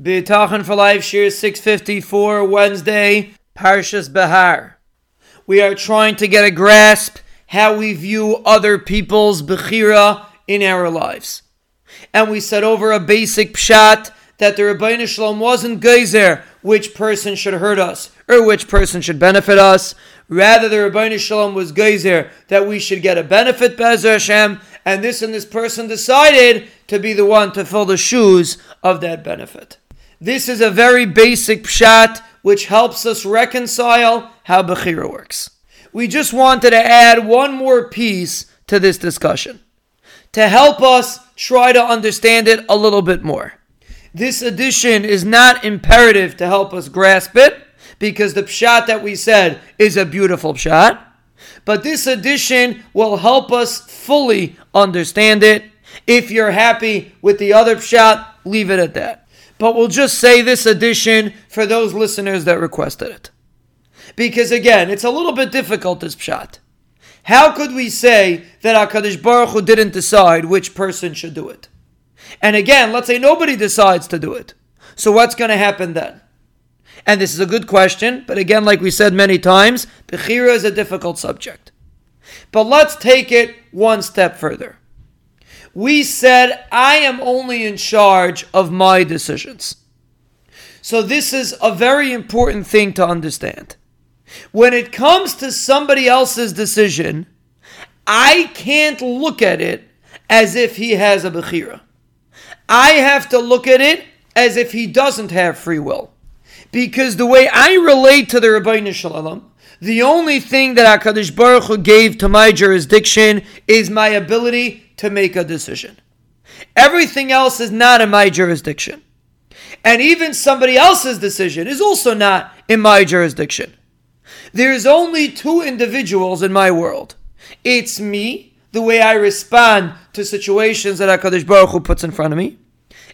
Bitachon for Life, Shiur 654, Wednesday, Parshas Behar. We are trying to get a grasp how we view other people's Bechira in our lives. And we said over a basic pshat that the Ribono Shel Olam wasn't gozer which person should hurt us or which person should benefit us. Rather, the Ribono Shel Olam was gozer that we should get a benefit, B'ezras Hashem, and this and this person decided to be the one to fill the shoes of that benefit. This is a very basic pshat which helps us reconcile how Bechira works. We just wanted to add one more piece to this discussion to help us try to understand it a little bit more. This addition is not imperative to help us grasp it because the pshat that we said is a beautiful pshat. But this addition will help us fully understand it. If you're happy with the other pshat, leave it at that. But we'll just say this addition for those listeners that requested it. Because again, it's a little bit difficult, this pshat. How could we say that HaKadosh Baruch Hu didn't decide which person should do it? And again, let's say nobody decides to do it. So what's going to happen then? And this is a good question, but again, like we said many times, Bechira is a difficult subject. But let's take it one step further. We said, I am only in charge of my decisions. So, this is a very important thing to understand. When it comes to somebody else's decision, I can't look at it as if he has a Bechira. I have to look at it as if he doesn't have free will. Because the way I relate to the Ribono Shel Olam, the only thing that HaKadosh Baruch Hu gave to my jurisdiction is my ability to make a decision. Everything else is not in my jurisdiction. And even somebody else's decision is also not in my jurisdiction. There's only two individuals in my world. It's me, the way I respond to situations that HaKadosh Baruch Hu puts in front of me,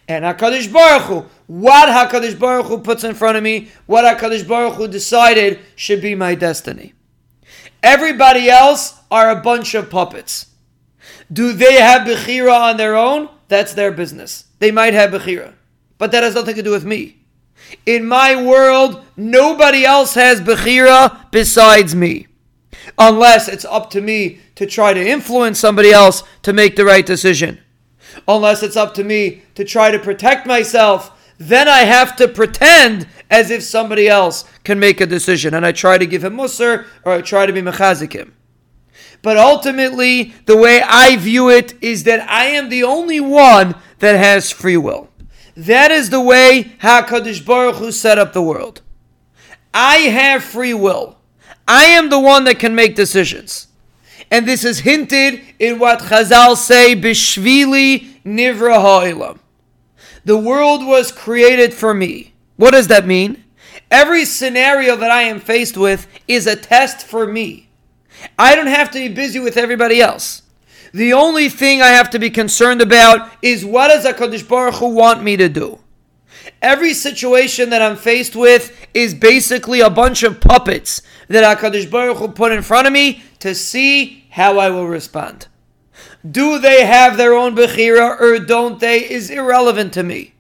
and HaKadosh Baruch Hu, what HaKadosh Baruch Hu puts in front of me, what HaKadosh Baruch Hu decided should be my destiny. Everybody else are a bunch of puppets. Do they have Bechira on their own? That's their business. They might have Bechira. But that has nothing to do with me. In my world, nobody else has Bechira besides me. Unless it's up to me to try to influence somebody else to make the right decision. Unless it's up to me to try to protect myself, then I have to pretend as if somebody else can make a decision. And I try to give him mussar or I try to be mechazikim. But ultimately, the way I view it is that I am the only one that has free will. That is the way HaKadosh Baruch Hu set up the world. I have free will. I am the one that can make decisions. And this is hinted in what Chazal say, Bishvili Nivra Ha'olam. The world was created for me. What does that mean? Every scenario that I am faced with is a test for me. I don't have to be busy with everybody else. The only thing I have to be concerned about is what does HaKadosh Baruch Hu want me to do? Every situation that I'm faced with is basically a bunch of puppets that HaKadosh Baruch Hu put in front of me to see how I will respond. Do they have their own Bechira or don't they is irrelevant to me.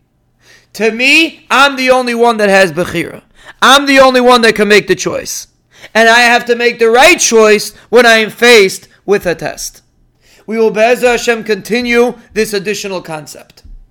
To me, I'm the only one that has Bechira. I'm the only one that can make the choice. And I have to make the right choice when I am faced with a test. We will, B'ezras Hashem, continue this additional concept.